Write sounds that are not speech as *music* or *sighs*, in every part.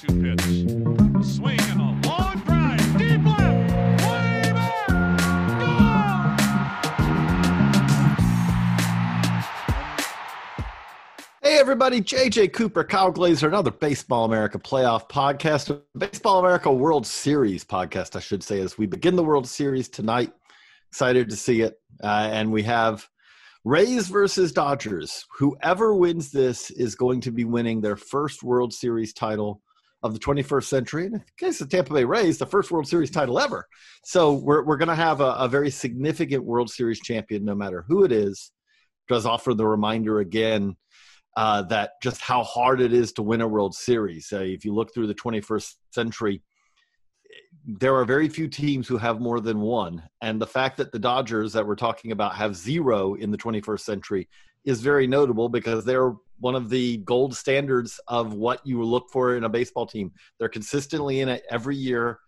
2 2 pitch. Swing and a long drive. Deep left. Way back. Hey everybody, JJ Cooper, Kyle Glaser, another Baseball America playoff podcast, Baseball America World Series podcast, I should say, as we begin the World Series tonight. Excited to see it. Uh, and we have Rays versus Dodgers. Whoever wins this is going to be winning their first World Series title of the 21st century. And in the case of Tampa Bay Rays, the first World Series title ever. So we're, we're going to have a, a very significant World Series champion, no matter who it is. Does offer the reminder again uh, that just how hard it is to win a World Series. Uh, if you look through the 21st century, there are very few teams who have more than one. And the fact that the Dodgers that we're talking about have zero in the 21st century is very notable because they're one of the gold standards of what you look for in a baseball team. They're consistently in it every year.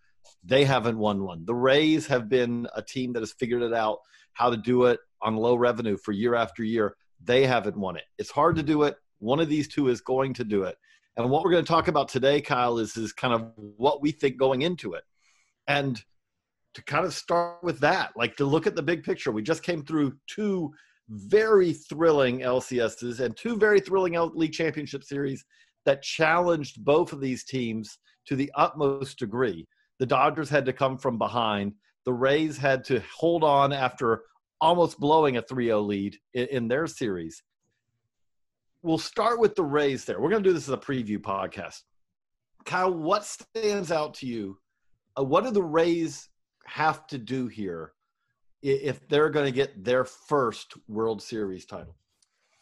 They haven't won one. The Rays have been a team that has figured it out how to do it on low revenue for year after year. They haven't won it. It's hard to do it. One of these two is going to do it. And what we're going to talk about today, Kyle, is, is kind of what we think going into it. And to kind of start with that, like to look at the big picture, we just came through two very thrilling LCSs and two very thrilling league championship series that challenged both of these teams to the utmost degree. The Dodgers had to come from behind. The Rays had to hold on after almost blowing a 3 0 lead in, in, their series. We'll start with the Rays there. We're going to do this as a preview podcast. Kyle, what stands out to you? Uh, what do the Rays have to do here if they're going to get their first World Series title?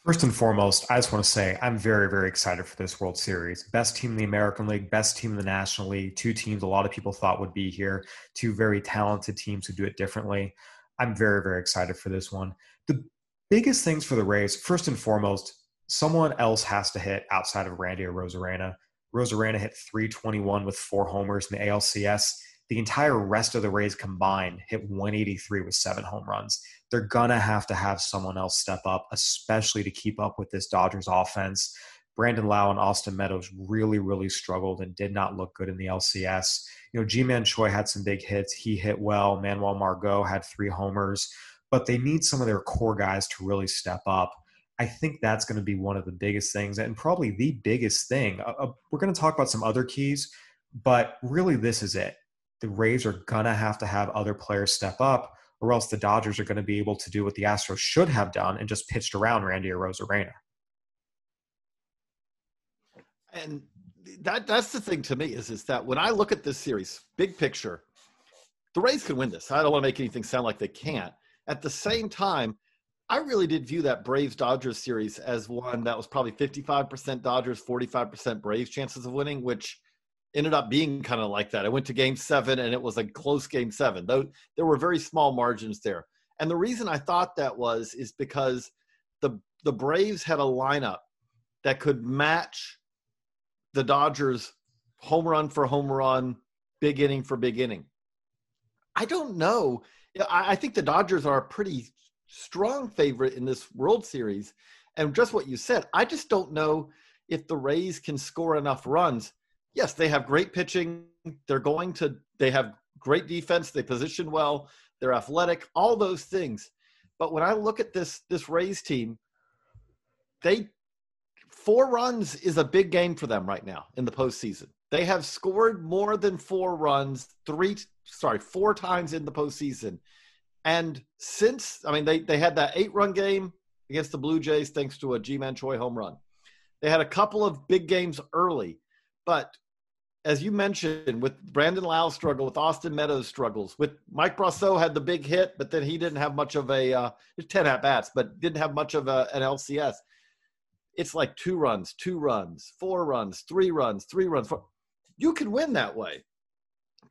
First and foremost, I just want to say I'm very, very excited for this World Series. Best team in the American League, best team in the National League, two teams a lot of people thought would be here, two very talented teams who do it differently. I'm very, very excited for this one. The biggest things for the Rays, first and foremost, someone else has to hit outside of Randy Arozarena. Rosarena hit 321 with four homers in the ALCS the entire rest of the Rays combined hit 183 with seven home runs. They're gonna have to have someone else step up, especially to keep up with this Dodgers offense. Brandon Lowe and Austin Meadows really, really struggled and did not look good in the LCS. You know, Ji-Man Choi had some big hits. He hit well. Manuel Margot had three homers, but they need some of their core guys to really step up. I think that's going to be one of the biggest things and probably the biggest thing. Uh, uh we're going to talk about some other keys, but really this is it the Rays are going to have to have other players step up, or else the Dodgers are going to be able to do what the Astros should have done and just pitched around Randy Arozarena. And that that's the thing to me is is that when I look at this series, big picture, the Rays can win this. I don't want to make anything sound like they can't. At the same time, I really did view that Braves Dodgers series as one that was probably 55% Dodgers, 45% Braves chances of winning, which ended up being kind of like that. I went to game seven and it was a close game seven, though there were very small margins there. And the reason I thought that was is because the the Braves had a lineup that could match the Dodgers home run for home run, big inning for big inning. I don't know. I think the Dodgers are a pretty strong favorite in this World Series. And just what you said, I just don't know if the Rays can score enough runs yes, they have great pitching. They're going to, they have great defense. They position well. They're athletic, all those things. But when I look at this, this Rays team, they, four runs is a big game for them right now in the postseason. They have scored more than four runs three, sorry, four times in the postseason. And since, I mean, they, they had that eight run game against the Blue Jays thanks to a Ji-Man Choi home run. They had a couple of big games early, but as you mentioned, with Brandon Lowe struggle, with Austin Meadows struggles, with Mike Brosseau had the big hit, but then he didn't have much of a uh, ten at bats, but didn't have much of a, an LCS. it's like two runs, two runs, four runs, three runs, three runs. Four. You can win that way.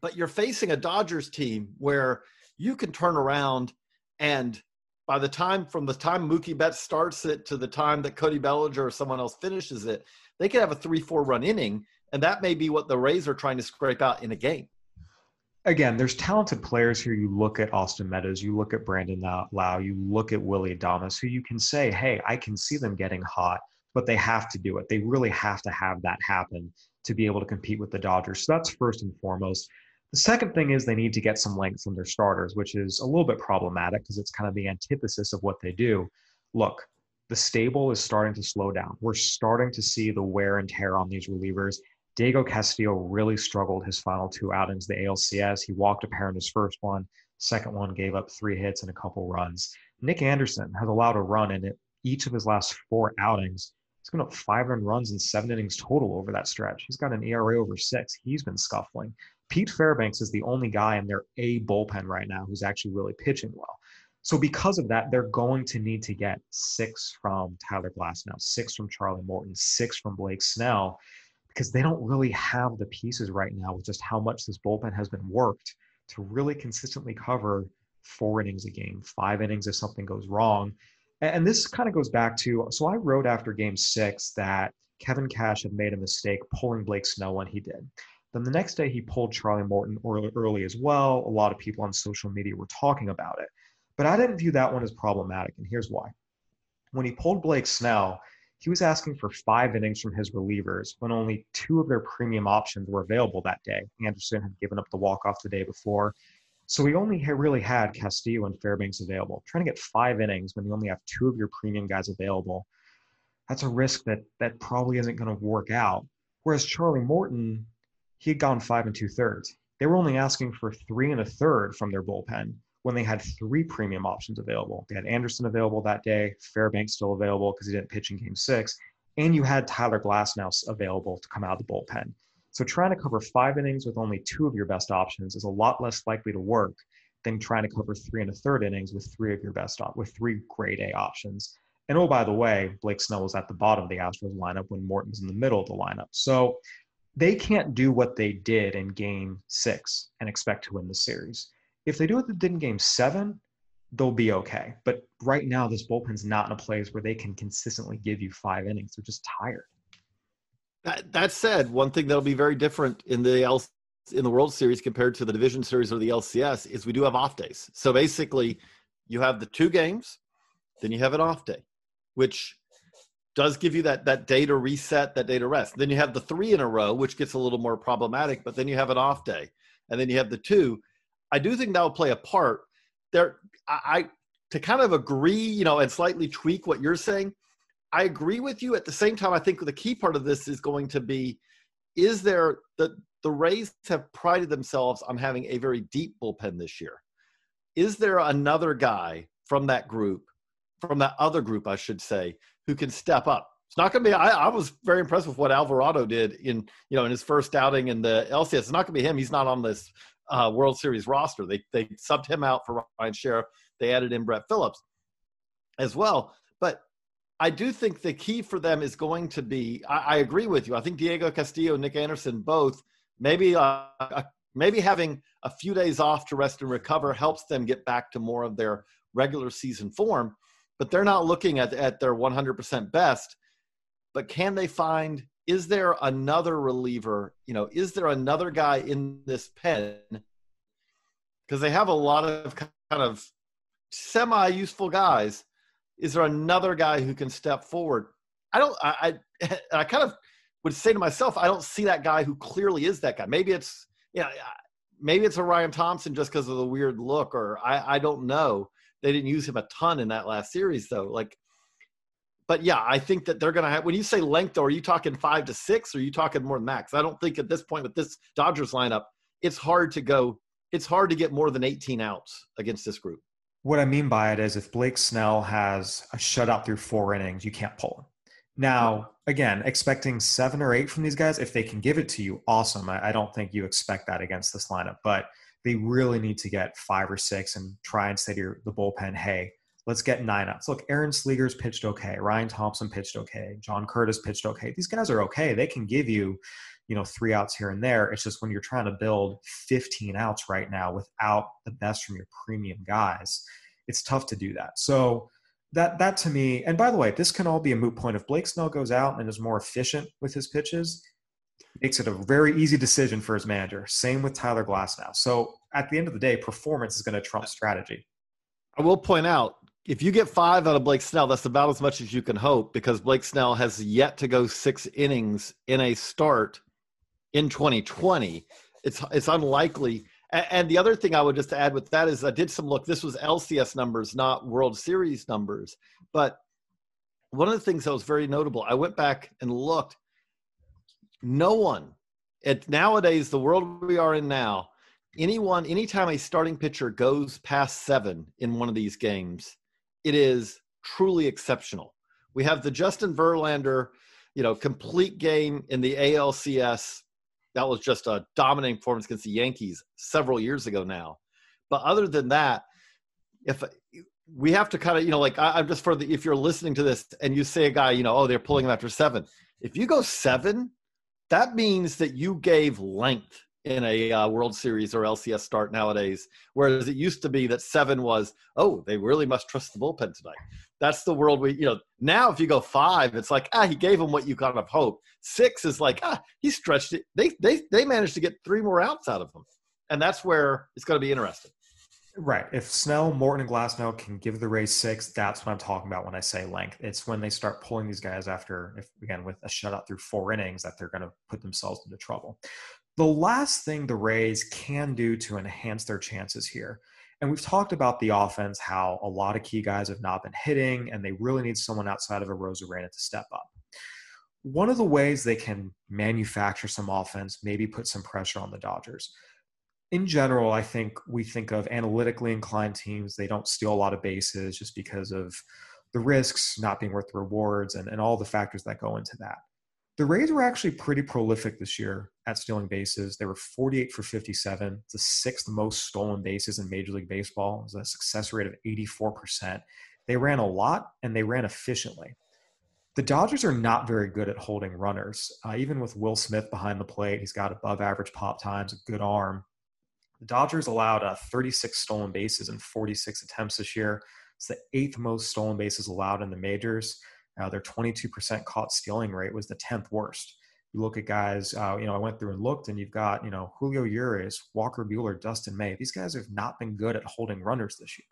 But you're facing a Dodgers team where you can turn around and by the time from the time Mookie Betts starts it to the time that Cody Bellinger or someone else finishes it, they could have a three, four run inning, and that may be what the Rays are trying to scrape out in a game. Again, there's talented players here. You look at Austin Meadows, you look at Brandon Lowe, you look at Willy Adames, who you can say, hey, I can see them getting hot, but they have to do it. They really have to have that happen to be able to compete with the Dodgers. So that's first and foremost. The second thing is they need to get some length from their starters, which is a little bit problematic because it's kind of the antithesis of what they do. Look, the stable is starting to slow down. We're starting to see the wear and tear on these relievers. Diego Castillo really struggled his final two outings, the ALCS. He walked a pair in his first one, second one gave up three hits and a couple runs. Nick Anderson has allowed a run in each of his last four outings. He's given up five run runs in seven innings total over that stretch. He's got an ERA over six. He's been scuffling. Pete Fairbanks is the only guy in their A bullpen right now who's actually really pitching well. So because of that, they're going to need to get six from Tyler Glasnow, six from Charlie Morton, six from Blake Snell, because they don't really have the pieces right now with just how much this bullpen has been worked to really consistently cover four innings a game, five innings if something goes wrong. And this kind of goes back to so I wrote after game six that Kevin Cash had made a mistake pulling Blake Snell when he did. Then the next day, he pulled Charlie Morton early, early as well. A lot of people on social media were talking about it. But I didn't view that one as problematic, and here's why. When he pulled Blake Snell, he was asking for five innings from his relievers when only two of their premium options were available that day. Anderson had given up the walk-off the day before. So he only really had Castillo and Fairbanks available. Trying to get five innings when you only have two of your premium guys available, that's a risk that that probably isn't going to work out. Whereas Charlie Morton, he had gone five and two thirds. They were only asking for three and a third from their bullpen when they had three premium options available. They had Anderson available that day, Fairbanks still available because he didn't pitch in game six, and you had Tyler Glass Glasnow available to come out of the bullpen. So trying to cover five innings with only two of your best options is a lot less likely to work than trying to cover three and a third innings with three of your best op- with three grade A options. And oh, by the way, Blake Snell was at the bottom of the Astros lineup when Morton's in the middle of the lineup. So they can't do what they did in game six and expect to win the series. If they do it in game seven, they'll be okay. But right now, this bullpen's not in a place where they can consistently give you five innings. They're just tired. That, that said, one thing that'll be very different in the L, in the World Series compared to the Division Series or the LCS is we do have off days. So basically, you have the two games, then you have an off day, which does give you that that day to reset, that day to rest. Then you have the three in a row, which gets a little more problematic. But then you have an off day, and then you have the two. I do think that will play a part. There, I, to kind of agree, you know, and slightly tweak what you're saying. I agree with you. At the same time, I think the key part of this is going to be: is there the the Rays have prided themselves on having a very deep bullpen this year. Is there another guy from that group, from that other group, I should say, who can step up. It's not going to be. I, I, was very impressed with what Alvarado did in you know in his first outing in the LCS. It's not going to be him. He's not on this uh, World Series roster. They they subbed him out for Ryan Sherriff. They added in Brett Phillips as well. But I do think the key for them is going to be. I, I agree with you. I think Diego Castillo, Nick Anderson, both maybe uh, maybe having a few days off to rest and recover helps them get back to more of their regular season form but they're not looking at, at their 100% best. But can they find, is there another reliever? You know, is there another guy in this pen? Because they have a lot of kind of semi useful guys. Is there another guy who can step forward? I don't, I, I, *laughs* I kind of would say to myself, I don't see that guy who clearly is that guy. Maybe it's, you know, maybe it's a Ryan Thompson just because of the weird look, or I, I don't know. They didn't use him a ton in that last series, though. Like, but yeah, I think that they're going to have. When you say length, though, are you talking five to six, or are you talking more than max? I don't think at this point with this Dodgers lineup, it's hard to go. It's hard to get more than 18 outs against this group. What I mean by it is, if Blake Snell has a shutout through four innings, you can't pull him. Now, again, expecting seven or eight from these guys, if they can give it to you, awesome. I, I don't think you expect that against this lineup, but they really need to get five or six and try and say to your, the bullpen, hey, Let's get nine outs. Look, Aaron Slegers pitched okay. Ryan Thompson pitched okay. John Curtiss pitched okay. These guys are okay. They can give you, you know, three outs here and there. It's just when you're trying to build 15 outs right now without the best from your premium guys, it's tough to do that. So that that to me, and by the way, this can all be a moot point. If Blake Snell goes out and is more efficient with his pitches, makes it a very easy decision for his manager. Same with Tyler Glasnow. So at the end of the day, performance is going to trump strategy. I will point out if you get five out of Blake Snell, that's about as much as you can hope because Blake Snell has yet to go six innings in a start in 2020. It's it's unlikely. And the other thing I would just add with that is I did some look. This was LCS numbers, not World Series numbers. But one of the things that was very notable, I went back and looked. No one, at nowadays the world we are in now, anyone, anytime a starting pitcher goes past seven in one of these games, it is truly exceptional. We have the Justin Verlander, you know, complete game in the ALCS. That was just a dominating performance against the Yankees several years ago now. But other than that, if we have to kind of, you know, like I, am just for the, if you're listening to this and you say a guy, you know, oh, they're pulling him after seven. If you go seven, that means that you gave length in a uh, World Series or LCS start nowadays. Whereas it used to be that seven was, oh, they really must trust the bullpen tonight. That's the world we, you know, now if you go five, it's like, ah, he gave them what you kind of hope. Six is like, ah, he stretched it. They, they, they managed to get three more outs out of them. And that's where it's going to be interesting. Right. If Snell, Morton, and Glasnow can give the Rays six, that's what I'm talking about when I say length. It's when they start pulling these guys after, if again with a shutout through four innings, that they're going to put themselves into trouble. The last thing the Rays can do to enhance their chances here, and we've talked about the offense, how a lot of key guys have not been hitting, and they really need someone outside of Arozarena to step up. One of the ways they can manufacture some offense, maybe put some pressure on the Dodgers. In general, I think we think of analytically inclined teams, they don't steal a lot of bases just because of the risks not being worth the rewards and, and all the factors that go into that. The Rays were actually pretty prolific this year at stealing bases. They were 48 for 57, It's the sixth most stolen bases in Major League Baseball. It was a success rate of 84%. They ran a lot and they ran efficiently. The Dodgers are not very good at holding runners. Uh, even with Will Smith behind the plate, he's got above average pop times, a good arm. The Dodgers allowed uh, 36 stolen bases in 46 attempts this year. It's the eighth most stolen bases allowed in the majors. Uh, their 22% caught stealing rate was the 10th worst. You look at guys, uh, you know, I went through and looked, and you've got, you know, Julio Urias, Walker Buehler, Dustin May. These guys have not been good at holding runners this year.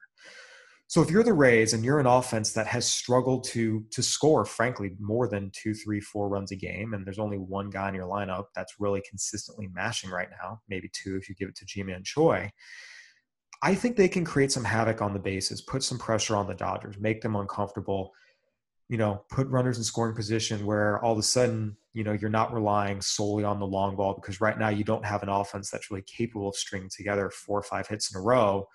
So if you're the Rays and you're an offense that has struggled to to score, frankly, more than two, three, four runs a game, and there's only one guy in your lineup that's really consistently mashing right now, maybe two if you give it to Ji-Man Choi. I think they can create some havoc on the bases, put some pressure on the Dodgers, make them uncomfortable you know, put runners in scoring position where all of a sudden, you know, you're not relying solely on the long ball because right now you don't have an offense that's really capable of stringing together four or five hits in a row.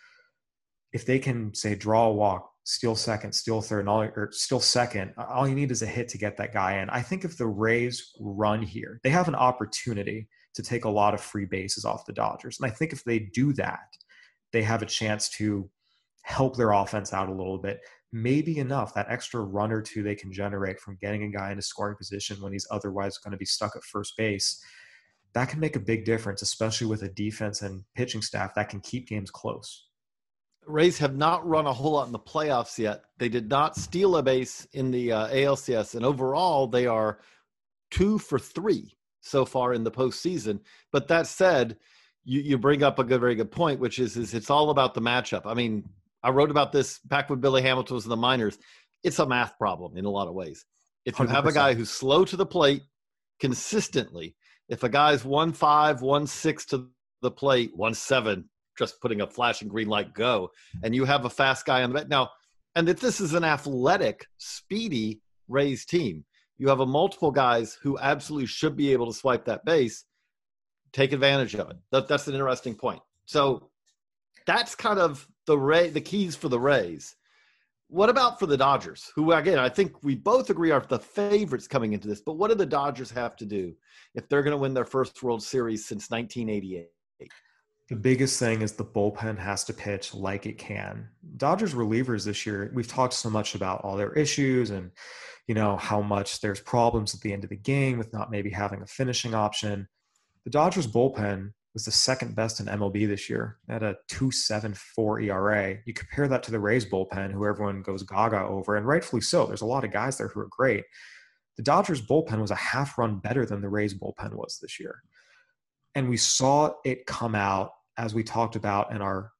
If they can say draw a walk, steal second, steal third, and all, or steal second, all you need is a hit to get that guy in. I think if the Rays run here, they have an opportunity to take a lot of free bases off the Dodgers. And I think if they do that, they have a chance to help their offense out a little bit maybe enough that extra run or two they can generate from getting a guy into scoring position when he's otherwise going to be stuck at first base that can make a big difference especially with a defense and pitching staff that can keep games close Rays have not run a whole lot in the playoffs yet. They did not steal a base in the uh, ALCS, and overall, they are two for three so far in the postseason. But that said, you, you bring up a good, very good point, which is, is it's all about the matchup. I mean, I wrote about this back when Billy Hamilton was in the minors. It's a math problem in a lot of ways. If you 100%. have a guy who's slow to the plate consistently, if a guy's one five, one six to the plate, one seven, just putting a flashing green light go, and you have a fast guy on the bat now, and if this is an athletic, speedy Rays team, you have a multiple guys who absolutely should be able to swipe that base. Take advantage of it. That, that's an interesting point. So that's kind of the Ray, the keys for the Rays. What about for the Dodgers, who again I think we both agree are the favorites coming into this? But what do the Dodgers have to do if they're going to win their first World Series since 1988? The biggest thing is the bullpen has to pitch like it can. Dodgers relievers this year, we've talked so much about all their issues and you know how much there's problems at the end of the game with not maybe having a finishing option. The Dodgers bullpen was the second best in MLB this year at a 2.74 ERA. You compare that to the Rays bullpen, who everyone goes gaga over, and rightfully so. There's a lot of guys there who are great. The Dodgers bullpen was a half run better than the Rays bullpen was this year. And we saw it come out as we talked about in our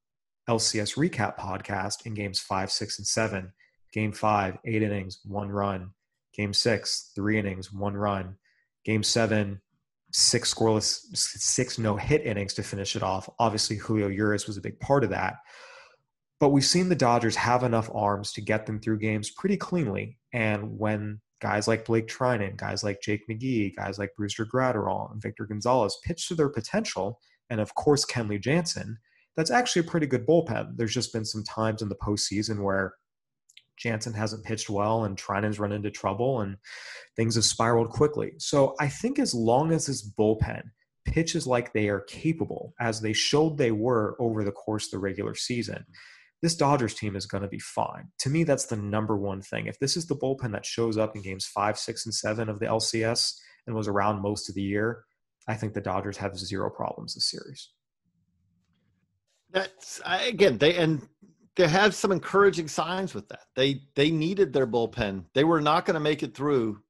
LCS recap podcast in games five, six, and seven. Game five, eight innings, one run. Game six, three innings, one run. Game seven, six scoreless, six no hit innings to finish it off. Obviously, Julio Urias was a big part of that. But we've seen the Dodgers have enough arms to get them through games pretty cleanly. And when guys like Blake Treinen, guys like Jake McGee, guys like Brusdar Graterol, and Victor Gonzalez pitch to their potential, and of course Kenley Jansen, that's actually a pretty good bullpen. There's just been some times in the postseason where Jansen hasn't pitched well and Treinen's run into trouble and things have spiraled quickly. So I think as long as this bullpen pitches like they are capable, as they showed they were over the course of the regular season, this Dodgers team is going to be fine. To me, that's the number one thing. If this is the bullpen that shows up in games five, six, and seven of the LCS and was around most of the year, I think the Dodgers have zero problems this series. That's again they and they have some encouraging signs with that. They they needed their bullpen. They were not going to make it through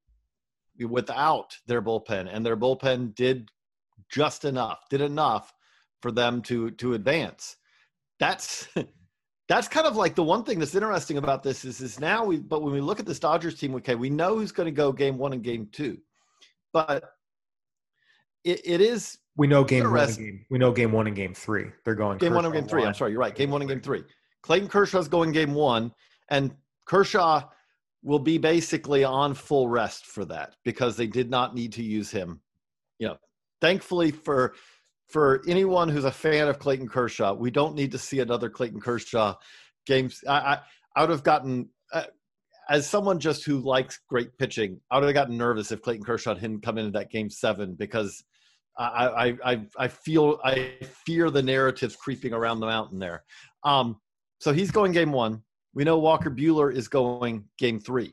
without their bullpen, and their bullpen did just enough, did enough for them to to advance. That's *laughs* that's kind of like the one thing that's interesting about this is is now we but when we look at this Dodgers team, okay, we know who's going to go game one and game two, but it, it is we know game one and game we know game one and game three. They're going game one and game three. I'm sorry, you're right. Game one and game three. Clayton Kershaw's going game one, and Kershaw will be basically on full rest for that because they did not need to use him. You know, thankfully for for anyone who's a fan of Clayton Kershaw, we don't need to see another Clayton Kershaw games. I, I, I would have gotten, uh, as someone just who likes great pitching, I would have gotten nervous if Clayton Kershaw didn't come into that game seven because I, I, I, I feel, I fear the narratives creeping around the mountain there. Um, so he's going game one. We know Walker Buehler is going game three.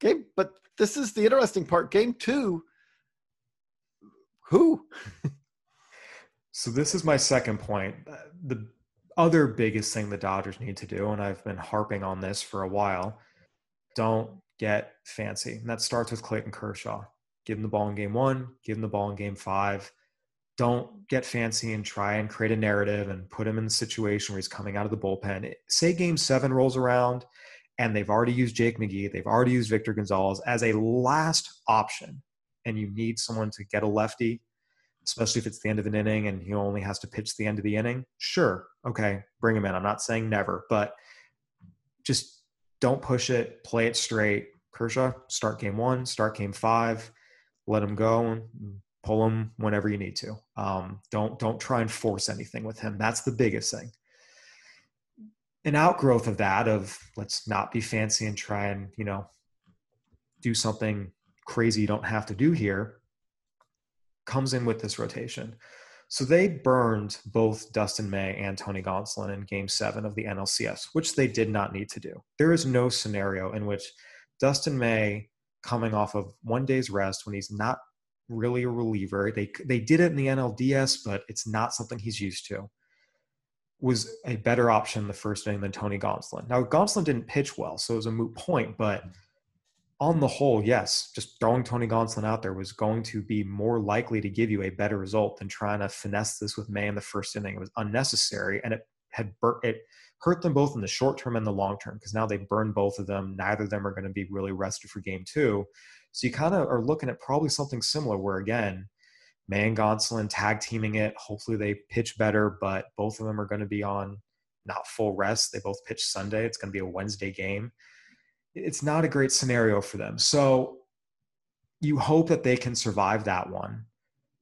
Game, but this is the interesting part. Game two, who? So this is my second point. Uh, the other biggest thing the Dodgers need to do, and I've been harping on this for a while, don't get fancy. And that starts with Clayton Kershaw. Give him the ball in game one, give him the ball in game five. Don't get fancy and try and create a narrative and put him in the situation where he's coming out of the bullpen. Say game seven rolls around and they've already used Jake McGee, they've already used Victor Gonzalez as a last option, and you need someone to get a lefty especially if it's the end of an inning and he only has to pitch the end of the inning, sure, okay, bring him in. I'm not saying never, but just don't push it, play it straight. Kershaw, start game one, start game five, let him go, pull him whenever you need to. Um, don't don't try and force anything with him. That's the biggest thing. An outgrowth of that of let's not be fancy and try and you know do something crazy you don't have to do here comes in with this rotation. So they burned both Dustin May and Tony Gonsolin in game seven of the NLCS, which they did not need to do. There is no scenario in which Dustin May, coming off of one day's rest when he's not really a reliever, they, they did it in the NLDS, but it's not something he's used to, was a better option the first inning than Tony Gonsolin. Now, Gonsolin didn't pitch well, so it was a moot point, but – on the whole, yes, just throwing Tony Gonsolin out there was going to be more likely to give you a better result than trying to finesse this with May in the first inning. It was unnecessary, and it had bur- it hurt them both in the short term and the long term because now they burn both of them. Neither of them are going to be really rested for game two. So you kind of are looking at probably something similar where again, May and Gonsolin tag teaming it. Hopefully they pitch better, but both of them are going to be on not full rest. They both pitch Sunday. It's going to be a Wednesday game it's not a great scenario for them. So you hope that they can survive that one.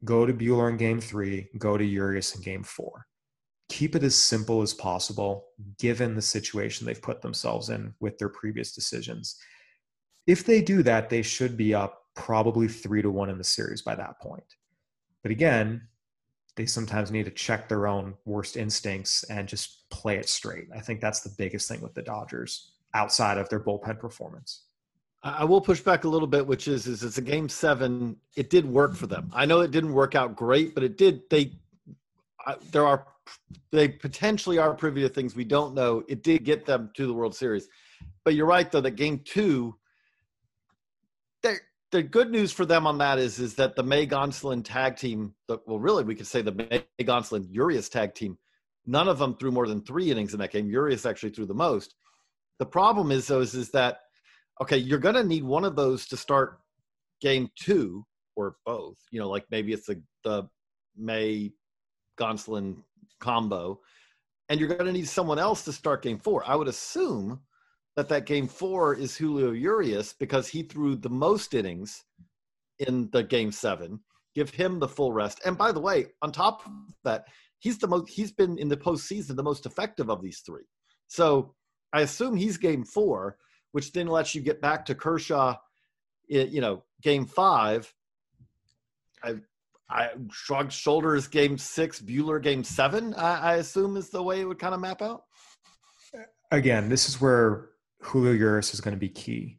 Go to Buehler in game three, go to Urias in game four. Keep it as simple as possible, given the situation they've put themselves in with their previous decisions. If they do that, they should be up probably three to one in the series by that point. But again, they sometimes need to check their own worst instincts and just play it straight. I think that's the biggest thing with the Dodgers outside of their bullpen performance. I will push back a little bit, which is is it's a game seven. It did work for them. I know it didn't work out great, but it did. They I, there are they potentially are privy to things we don't know. It did get them to the World Series, but you're right though that game two. The good news for them on that is is that the May Gonsolin tag team. The, well, really, we could say the May Gonsolin Urias tag team. None of them threw more than three innings in that game. Urias actually threw the most. The problem is though is, is that okay, you're going to need one of those to start game two or both. You know, like maybe it's the the May Gonsolin combo, and you're going to need someone else to start game four. I would assume that that game four is Julio Urias because he threw the most innings in the game seven. Give him the full rest. And by the way, on top of that, he's the most he's been in the postseason the most effective of these three. So I assume he's game four, which then lets you get back to Kershaw, you know, game five. I I shrugged shoulders game six, Buehler. game seven, I, I assume is the way it would kind of map out. Again, this is where Julio Urias is going to be key.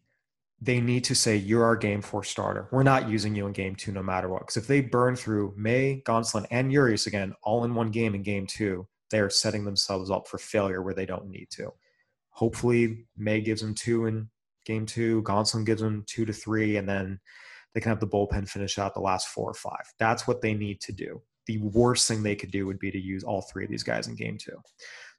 They need to say, You're our game four starter. We're not using you in game two no matter what. Because if they burn through May, Gonsolin, and Urias again, all in one game in game two, they are setting themselves up for failure where they don't need to. Hopefully, May gives them two in game two, Gonsolin gives them two to three, and then they can have the bullpen finish out the last four or five. That's what they need to do. The worst thing they could do would be to use all three of these guys in game two.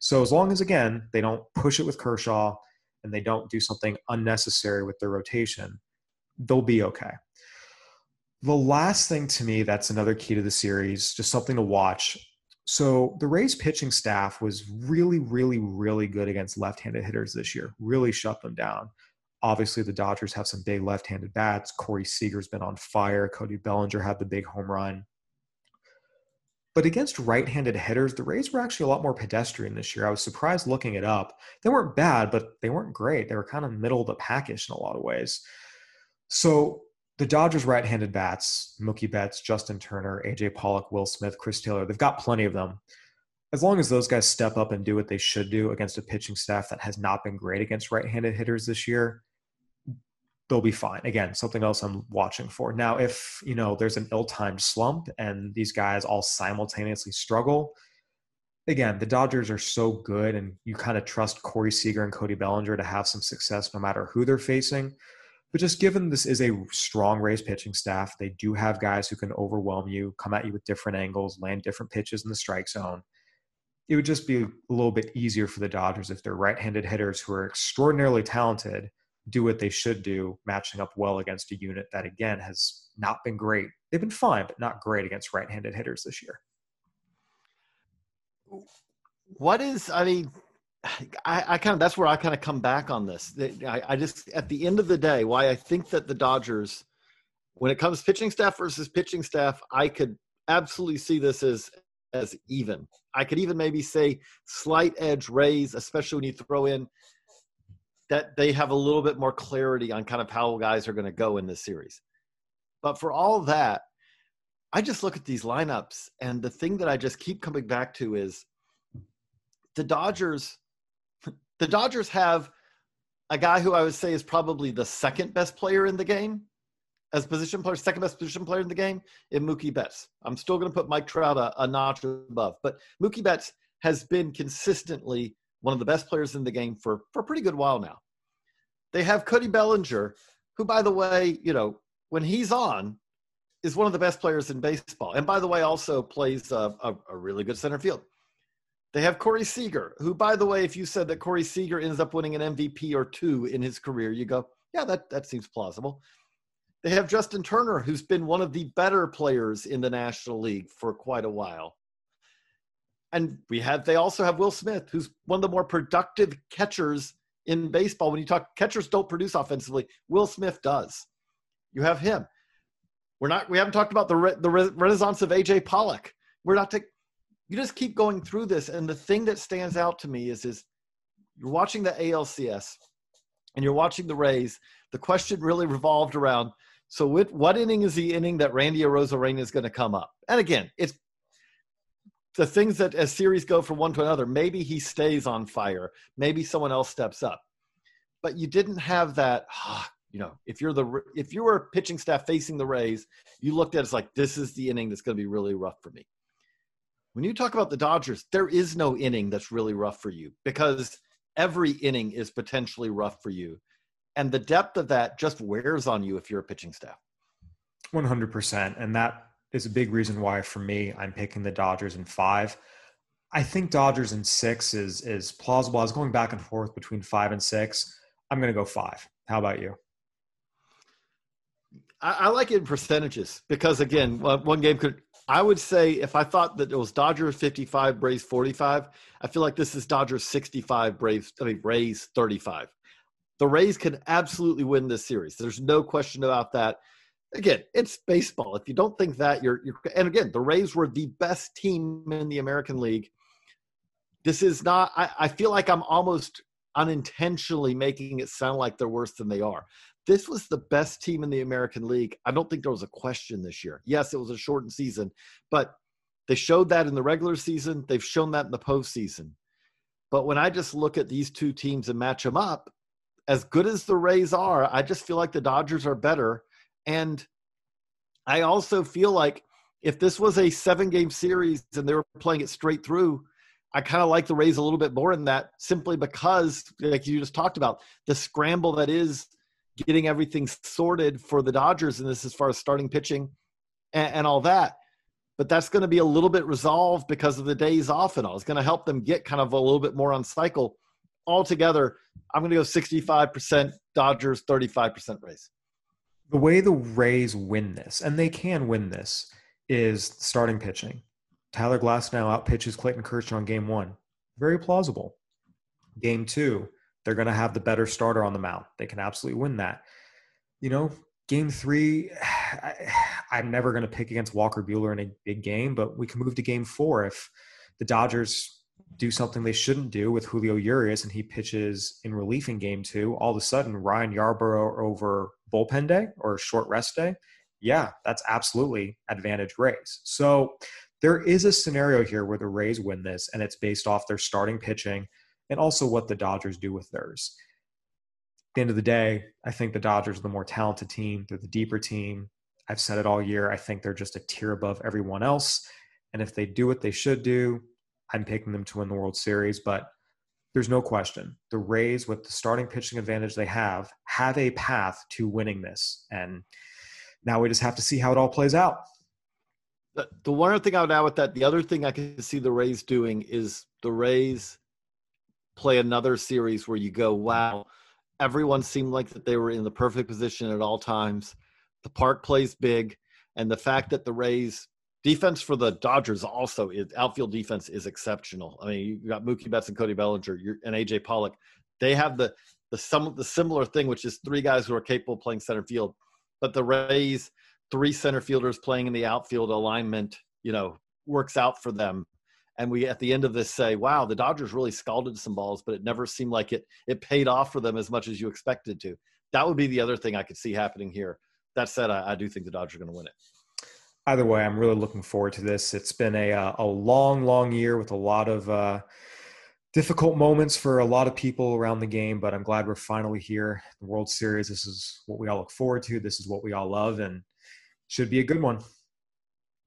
So as long as again they don't push it with Kershaw and they don't do something unnecessary with their rotation, they'll be okay. The last thing to me that's another key to the series, just something to watch. So the Rays pitching staff was really, really, really good against left-handed hitters this year. Really shut them down. Obviously, the Dodgers have some big left handed bats. Corey Seager's been on fire. Cody Bellinger had the big home run. But against right handed hitters, the Rays were actually a lot more pedestrian this year. I was surprised looking it up. They weren't bad, but they weren't great. They were kind of middle of the packish in a lot of ways. So the Dodgers right handed bats, Mookie Betts, Justin Turner, AJ Pollock, Will Smith, Chris Taylor, they've got plenty of them as long as those guys step up and do what they should do against a pitching staff that has not been great against right-handed hitters this year, they'll be fine. Again, something else I'm watching for. Now, if you know there's an ill-timed slump and these guys all simultaneously struggle, again, the Dodgers are so good, and you kind of trust Corey Seager and Cody Bellinger to have some success no matter who they're facing. But just given this is a strong Rays pitching staff, they do have guys who can overwhelm you, come at you with different angles, land different pitches in the strike zone it would just be a little bit easier for the Dodgers if they're right-handed hitters who are extraordinarily talented do what they should do, matching up well against a unit that again has not been great. They've been fine, but not great against right-handed hitters this year. What is I mean, I, I kind of that's where I kind of come back on this. I, I just at the end of the day, why I think that the Dodgers, when it comes pitching staff versus pitching staff, I could absolutely see this as as even. I could even maybe say slight edge Rays, especially when you throw in that they have a little bit more clarity on kind of how guys are going to go in this series. But for all that, I just look at these lineups, and the thing that I just keep coming back to is the Dodgers. *laughs* The Dodgers have a guy who I would say is probably the second best player in the game as position player, second best position player in the game in Mookie Betts. I'm still going to put Mike Trout a, a notch above, but Mookie Betts has been consistently one of the best players in the game for, for a pretty good while now. They have Cody Bellinger, who, by the way, you know, when he's on, is one of the best players in baseball. And by the way, also plays a, a, a really good center field. They have Corey Seager, who, by the way, if you said that Corey Seager ends up winning an MVP or two in his career, you go, yeah, that, that seems plausible. They have Justin Turner, who's been one of the better players in the National League for quite a while. And we have they also have Will Smith, who's one of the more productive catchers in baseball. When you talk catchers don't produce offensively, Will Smith does. You have him. We're not we haven't talked about the re, the renaissance of AJ Pollock. We're not to, you just keep going through this and the thing that stands out to me is is you're watching the ALCS and you're watching the Rays. The question really revolved around so, what, what inning is the inning that Randy Arozarena is going to come up? And again, it's the things that as series go from one to another, maybe he stays on fire, maybe someone else steps up, but you didn't have that. ah, you know, if you're the if you were pitching staff facing the Rays, you looked at it as like this is the inning that's going to be really rough for me. When you talk about the Dodgers, there is no inning that's really rough for you because every inning is potentially rough for you, and the depth of that just wears on you if you're a pitching staff. 100%. And that is a big reason why, for me, I'm picking the Dodgers in five. I think Dodgers in six is is plausible. I was going back and forth between five and six. I'm going to go five. How about you? I, I like it in percentages because again, one game could. I would say if I thought that it was Dodgers 55, Braves 45, I feel like this is Dodgers 65, Braves, I mean, Rays 35. The Rays can absolutely win this series. There's no question about that. Again, it's baseball. If you don't think that, you're, you're and again, the Rays were the best team in the American League. This is not, I, I feel like I'm almost unintentionally making it sound like they're worse than they are this was the best team in the American League. I don't think there was a question this year. Yes, it was a shortened season, but they showed that in the regular season. They've shown that in the postseason. But when I just look at these two teams and match them up, as good as the Rays are, I just feel like the Dodgers are better. And I also feel like if this was a seven game series and they were playing it straight through, I kind of like the Rays a little bit more in that simply because, like you just talked about, the scramble that is getting everything sorted for the Dodgers in this as far as starting pitching and, and all that. But that's going to be a little bit resolved because of the days off and all. It's going to help them get kind of a little bit more on cycle. Altogether, I'm going to go 65% Dodgers, 35% Rays. The way the Rays win this, and they can win this, is starting pitching. Tyler Glasnow outpitches Clayton Kershaw in game one. Very plausible. Game two, they're going to have the better starter on the mound. They can absolutely win that. You know, game three, *sighs* I, am never going to pick against Walker Buehler in a big game, but we can move to game four if the Dodgers do something they shouldn't do with Julio Urias and he pitches in relief in game two. All of a sudden, Ryan Yarbrough over bullpen day or short rest day. Yeah, that's absolutely advantage Rays. So there is a scenario here where the Rays win this, and it's based off their starting pitching and also what the Dodgers do with theirs. At the end of the day, I think the Dodgers are the more talented team. They're the deeper team. I've said it all year. I think they're just a tier above everyone else. And if they do what they should do, I'm picking them to win the World Series. But there's no question. The Rays, with the starting pitching advantage they have, have a path to winning this. And now we just have to see how it all plays out. The, the one other thing I would add with that, the other thing I can see the Rays doing is the Rays play another series where you go, wow, everyone seemed like that they were in the perfect position at all times. The park plays big, and the fact that the Rays defense for the Dodgers also is outfield defense is exceptional. I mean, you got Mookie Betts and Cody Bellinger and AJ Pollock. They have the the some the similar thing, which is three guys who are capable of playing center field. But the Rays, three center fielders playing in the outfield alignment, you know, works out for them and we at the end of this say, "Wow, the Dodgers really scalded some balls, but it never seemed like it it paid off for them as much as you expected to." That would be the other thing I could see happening here. That said, I, I do think the Dodgers are going to win it. Either way, I'm really looking forward to this. It's been a uh, a long, long year with a lot of uh, difficult moments for a lot of people around the game, but I'm glad we're finally here. The World Series. This is what we all look forward to. This is what we all love, and should be a good one.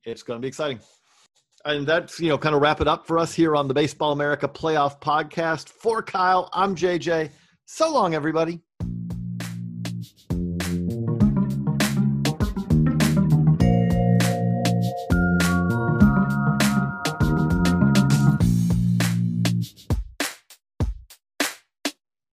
It's going to be exciting. And that's, you know, kind of wrap it up for us here on the Baseball America Playoff Podcast. For Kyle, I'm JJ. So long, everybody.